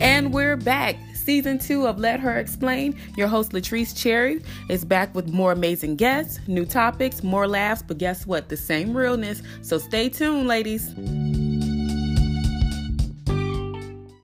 And we're back. Season two of Let Her Explain. Your host, Latrice Cherry, is back with more amazing guests, new topics, more laughs, but guess what? The same realness. So stay tuned, ladies.